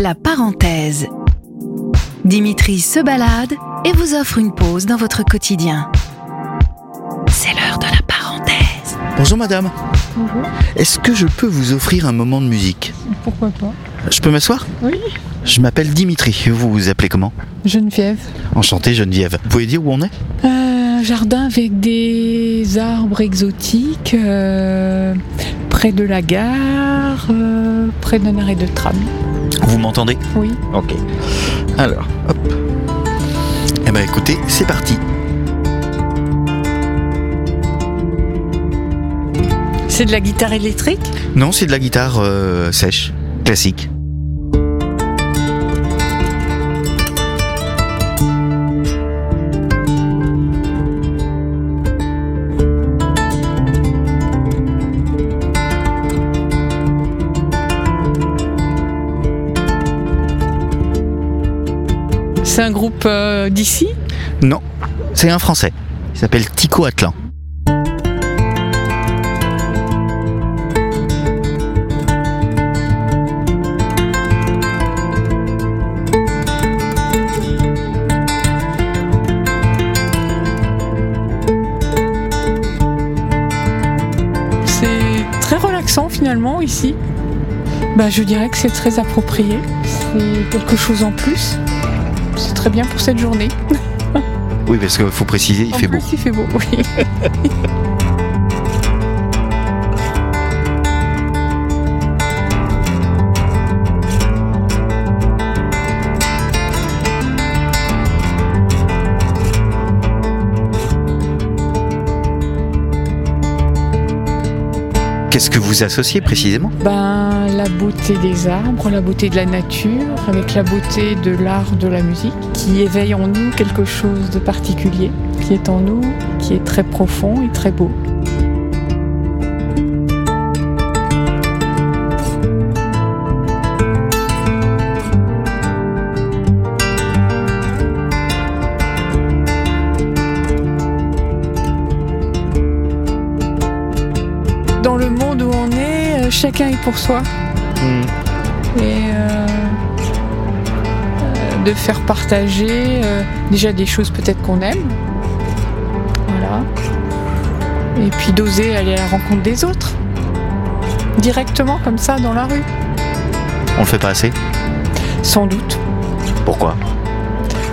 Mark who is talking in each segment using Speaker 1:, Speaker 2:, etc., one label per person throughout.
Speaker 1: La parenthèse. Dimitri se balade et vous offre une pause dans votre quotidien. C'est l'heure de la parenthèse.
Speaker 2: Bonjour madame,
Speaker 3: Bonjour.
Speaker 2: est-ce que je peux vous offrir un moment de musique?
Speaker 3: Pourquoi pas
Speaker 2: Je peux m'asseoir?
Speaker 3: Oui.
Speaker 2: Je m'appelle Dimitri, vous vous appelez comment?
Speaker 3: Geneviève.
Speaker 2: Enchanté Geneviève. Vous pouvez dire où on est?
Speaker 3: Un jardin avec des arbres exotiques, euh, près de la gare, euh, près d'un arrêt de tram.
Speaker 2: Vous m'entendez
Speaker 3: Oui.
Speaker 2: Ok. Alors, hop. Eh ben écoutez, c'est parti.
Speaker 3: C'est de la guitare électrique?
Speaker 2: Non, c'est de la guitare euh, sèche, classique.
Speaker 3: C'est un groupe euh, d'ici?
Speaker 2: Non, c'est un français. Il s'appelle Tico Atlan.
Speaker 3: C'est très relaxant finalement ici. Bah, je dirais que c'est très approprié. C'est quelque chose en plus. C'est très bien pour cette journée.
Speaker 2: Oui, parce qu'il faut préciser, il
Speaker 3: En
Speaker 2: fait
Speaker 3: plus,
Speaker 2: beau.
Speaker 3: Il fait beau, oui.
Speaker 2: vous associez précisément
Speaker 3: Ben, la beauté des arbres, la beauté de la nature, avec la beauté de l'art, de la musique, qui éveille en nous quelque chose de particulier, qui est en nous, qui est très profond et très beau. Dans le monde où on est, euh, chacun est pour soi. et euh, euh, de faire partager euh, déjà des choses peut-être qu'on aime. Voilà. Et puis d'oser aller à la rencontre des autres. Directement comme ça dans la rue.
Speaker 2: On le fait pas assez?
Speaker 3: Sans doute.
Speaker 2: Pourquoi?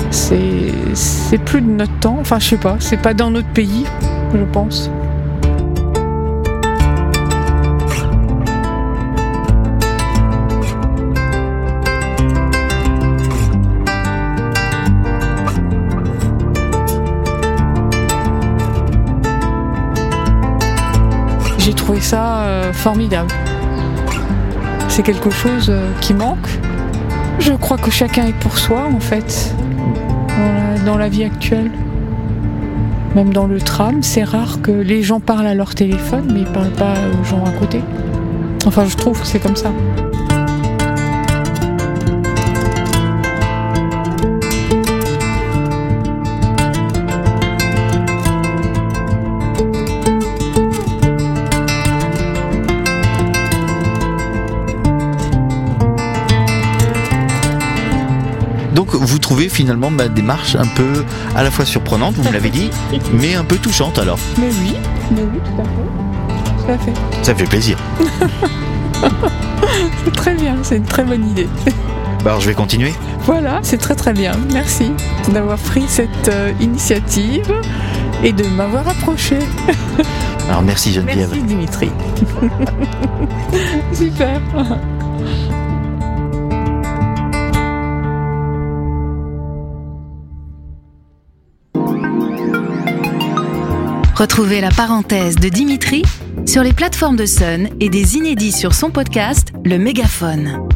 Speaker 3: C'est c'est plus de notre temps. Enfin je sais pas. C'est pas dans notre pays, je pense. J'ai trouvé ça euh, formidable. C'est quelque chose euh, qui manque. Je crois que chacun est pour soi en fait, dans la, dans la vie actuelle. Même dans le tram, c'est rare que les gens parlent à leur téléphone, mais ils parlent pas aux gens à côté. Enfin, je trouve que c'est comme ça.
Speaker 2: Donc vous trouvez finalement ma démarche un peu à la fois surprenante, vous me l'avez dit, mais un peu touchante alors.
Speaker 3: Mais oui, mais oui, tout à fait. Tout à fait.
Speaker 2: Ça fait plaisir.
Speaker 3: C'est très bien, c'est une très bonne idée.
Speaker 2: Bah, alors je vais continuer.
Speaker 3: Voilà, c'est très très bien. Merci d'avoir pris cette euh, initiative et de m'avoir approché.
Speaker 2: Alors merci Geneviève.
Speaker 3: Merci Dimitri. Super.
Speaker 1: Retrouvez la parenthèse de Dimitri sur les plateformes de Sun et des inédits sur son podcast Le Mégaphone.